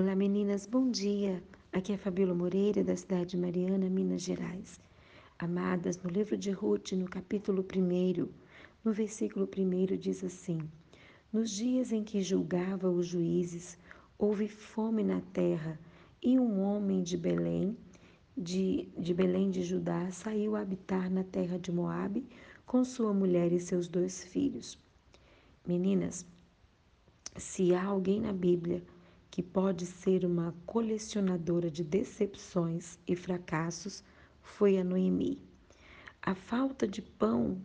Olá meninas, bom dia. Aqui é Fabíola Moreira, da cidade de Mariana, Minas Gerais. Amadas, no livro de Ruth, no capítulo 1, no versículo 1 diz assim: Nos dias em que julgava os juízes, houve fome na terra, e um homem de Belém, de, de Belém de Judá, saiu a habitar na terra de Moabe com sua mulher e seus dois filhos. Meninas, se há alguém na Bíblia que pode ser uma colecionadora de decepções e fracassos, foi a Noemi. A falta de pão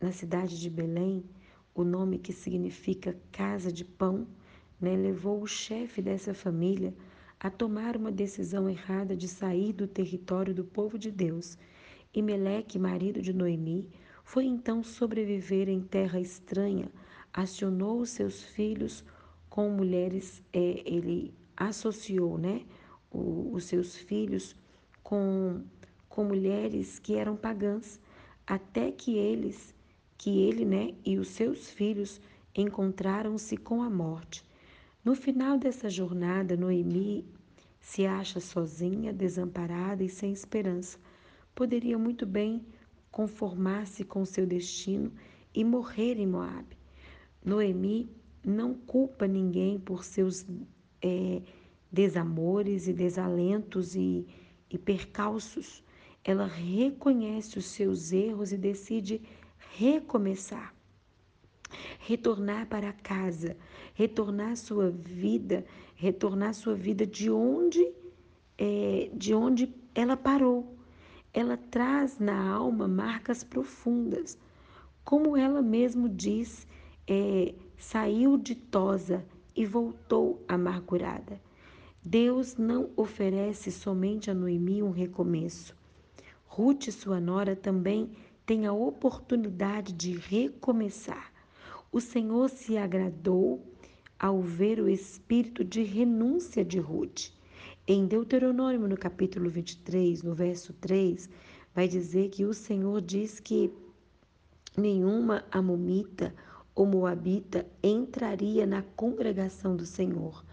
na cidade de Belém, o nome que significa casa de pão, né, levou o chefe dessa família a tomar uma decisão errada de sair do território do povo de Deus. E Meleque, marido de Noemi, foi então sobreviver em terra estranha, acionou seus filhos com mulheres, é, ele associou né, o, os seus filhos com, com mulheres que eram pagãs, até que eles, que ele né, e os seus filhos encontraram-se com a morte. No final dessa jornada, Noemi se acha sozinha, desamparada e sem esperança. Poderia muito bem conformar-se com seu destino e morrer em Moabe. Noemi não culpa ninguém por seus é, desamores e desalentos e, e percalços. Ela reconhece os seus erros e decide recomeçar, retornar para casa, retornar sua vida, retornar sua vida de onde é, de onde ela parou. Ela traz na alma marcas profundas, como ela mesmo diz, é, saiu ditosa e voltou amargurada. Deus não oferece somente a Noemi um recomeço. Ruth, sua nora, também tem a oportunidade de recomeçar. O Senhor se agradou ao ver o espírito de renúncia de Ruth. Em Deuteronômio, no capítulo 23, no verso 3, vai dizer que o Senhor diz que nenhuma amomita o moabita entraria na congregação do Senhor.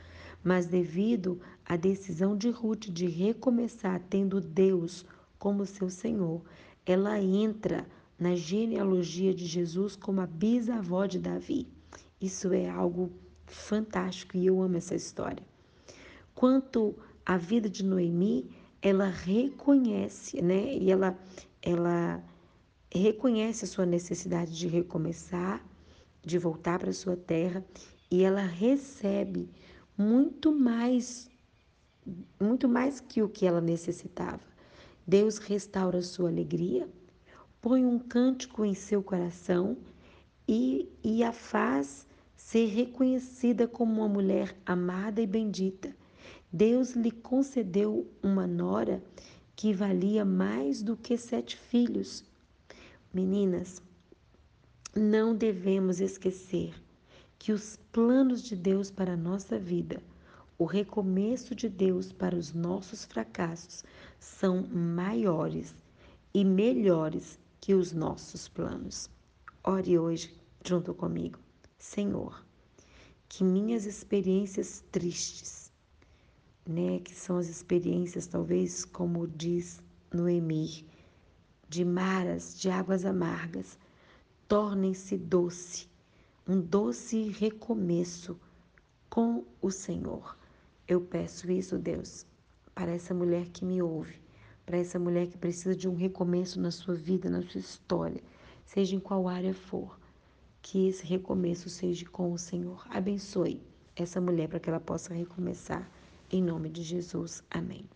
Mas devido à decisão de Ruth de recomeçar tendo Deus como seu Senhor, ela entra na genealogia de Jesus como a bisavó de Davi. Isso é algo fantástico e eu amo essa história. Quanto à vida de Noemi, ela reconhece, né? E ela, ela reconhece a sua necessidade de recomeçar de voltar para sua terra e ela recebe muito mais muito mais que o que ela necessitava. Deus restaura sua alegria, põe um cântico em seu coração e, e a faz ser reconhecida como uma mulher amada e bendita. Deus lhe concedeu uma nora que valia mais do que sete filhos. Meninas, não devemos esquecer que os planos de Deus para a nossa vida, o recomeço de Deus para os nossos fracassos, são maiores e melhores que os nossos planos. Ore hoje junto comigo. Senhor, que minhas experiências tristes, né, que são as experiências talvez como diz Noemir, de maras, de águas amargas, tornem-se doce, um doce recomeço com o Senhor. Eu peço isso, Deus, para essa mulher que me ouve, para essa mulher que precisa de um recomeço na sua vida, na sua história, seja em qual área for. Que esse recomeço seja com o Senhor. Abençoe essa mulher para que ela possa recomeçar. Em nome de Jesus. Amém.